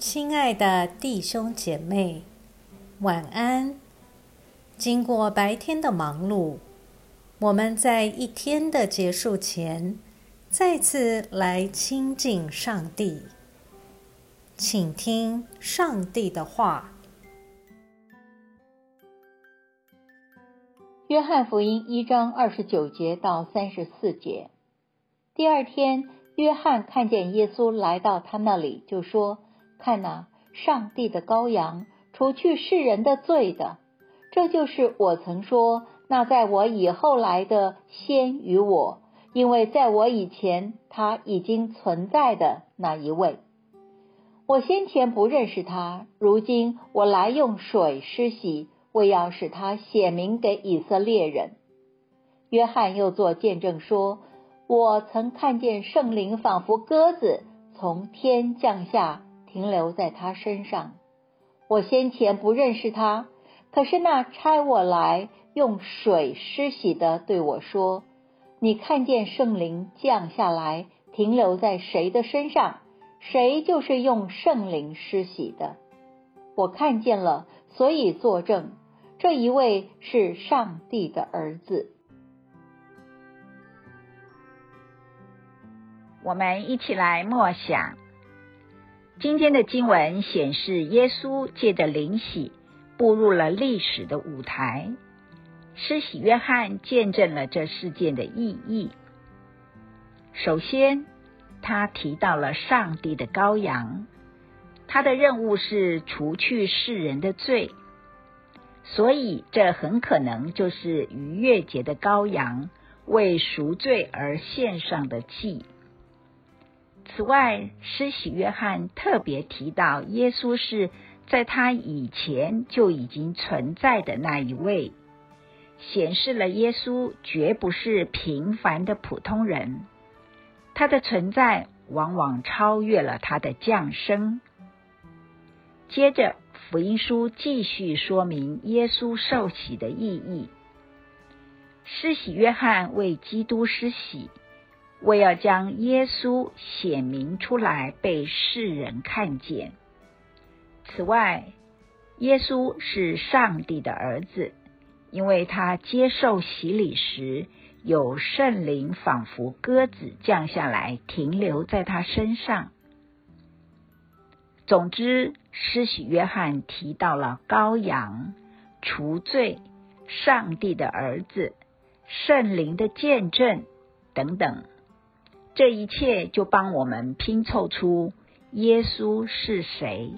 亲爱的弟兄姐妹，晚安。经过白天的忙碌，我们在一天的结束前，再次来亲近上帝，请听上帝的话。约翰福音一章二十九节到三十四节。第二天，约翰看见耶稣来到他那里，就说：“看哪，上帝的羔羊，除去世人的罪的。这就是我曾说，那在我以后来的先于我，因为在我以前他已经存在的那一位。我先前不认识他，如今我来用水施洗，为要使他显明给以色列人。”约翰又作见证说。我曾看见圣灵仿佛鸽子从天降下，停留在他身上。我先前不认识他，可是那差我来用水施洗的对我说：“你看见圣灵降下来，停留在谁的身上，谁就是用圣灵施洗的。我看见了，所以作证，这一位是上帝的儿子。”我们一起来默想今天的经文，显示耶稣借着灵洗步入了历史的舞台。施洗约翰见证了这事件的意义。首先，他提到了上帝的羔羊，他的任务是除去世人的罪，所以这很可能就是逾越节的羔羊为赎罪而献上的祭。此外，施洗约翰特别提到，耶稣是在他以前就已经存在的那一位，显示了耶稣绝不是平凡的普通人，他的存在往往超越了他的降生。接着，福音书继续说明耶稣受洗的意义。施洗约翰为基督施洗。为要将耶稣显明出来，被世人看见。此外，耶稣是上帝的儿子，因为他接受洗礼时，有圣灵仿佛鸽子降下来，停留在他身上。总之，施洗约翰提到了羔羊、除罪、上帝的儿子、圣灵的见证等等。这一切就帮我们拼凑出耶稣是谁，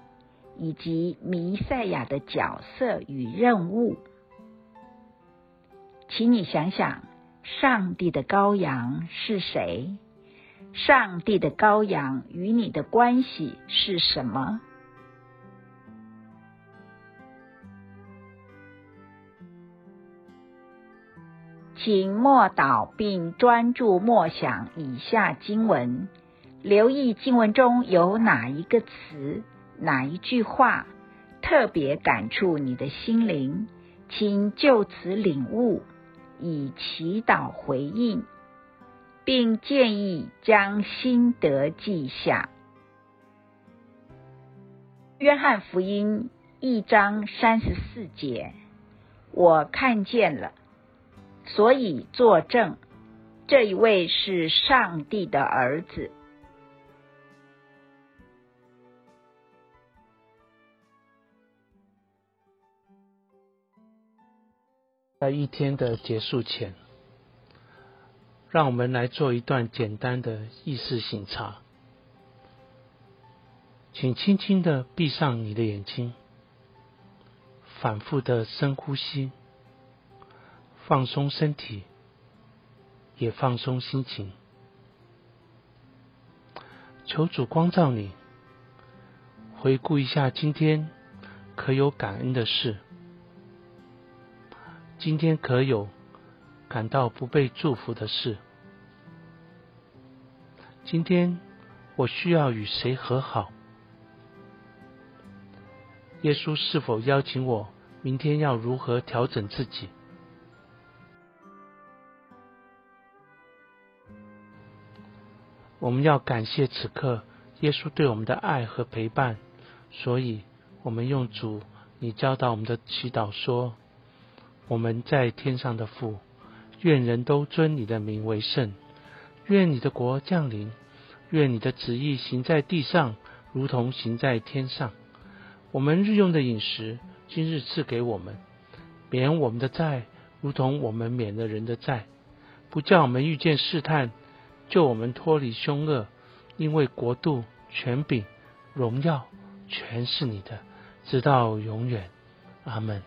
以及弥赛亚的角色与任务。请你想想，上帝的羔羊是谁？上帝的羔羊与你的关系是什么？请默祷并专注默想以下经文，留意经文中有哪一个词、哪一句话特别感触你的心灵，请就此领悟，以祈祷回应，并建议将心得记下。约翰福音一章三十四节，我看见了。所以作证，这一位是上帝的儿子。在一天的结束前，让我们来做一段简单的意识醒察。请轻轻的闭上你的眼睛，反复的深呼吸。放松身体，也放松心情。求主光照你，回顾一下今天可有感恩的事，今天可有感到不被祝福的事？今天我需要与谁和好？耶稣是否邀请我明天要如何调整自己？我们要感谢此刻耶稣对我们的爱和陪伴，所以，我们用主你教导我们的祈祷说：“我们在天上的父，愿人都尊你的名为圣。愿你的国降临。愿你的旨意行在地上，如同行在天上。我们日用的饮食，今日赐给我们，免我们的债，如同我们免了人的债。不叫我们遇见试探，救我们脱离凶恶。因为国度、权柄、荣耀。”全是你的，直到永远，阿门。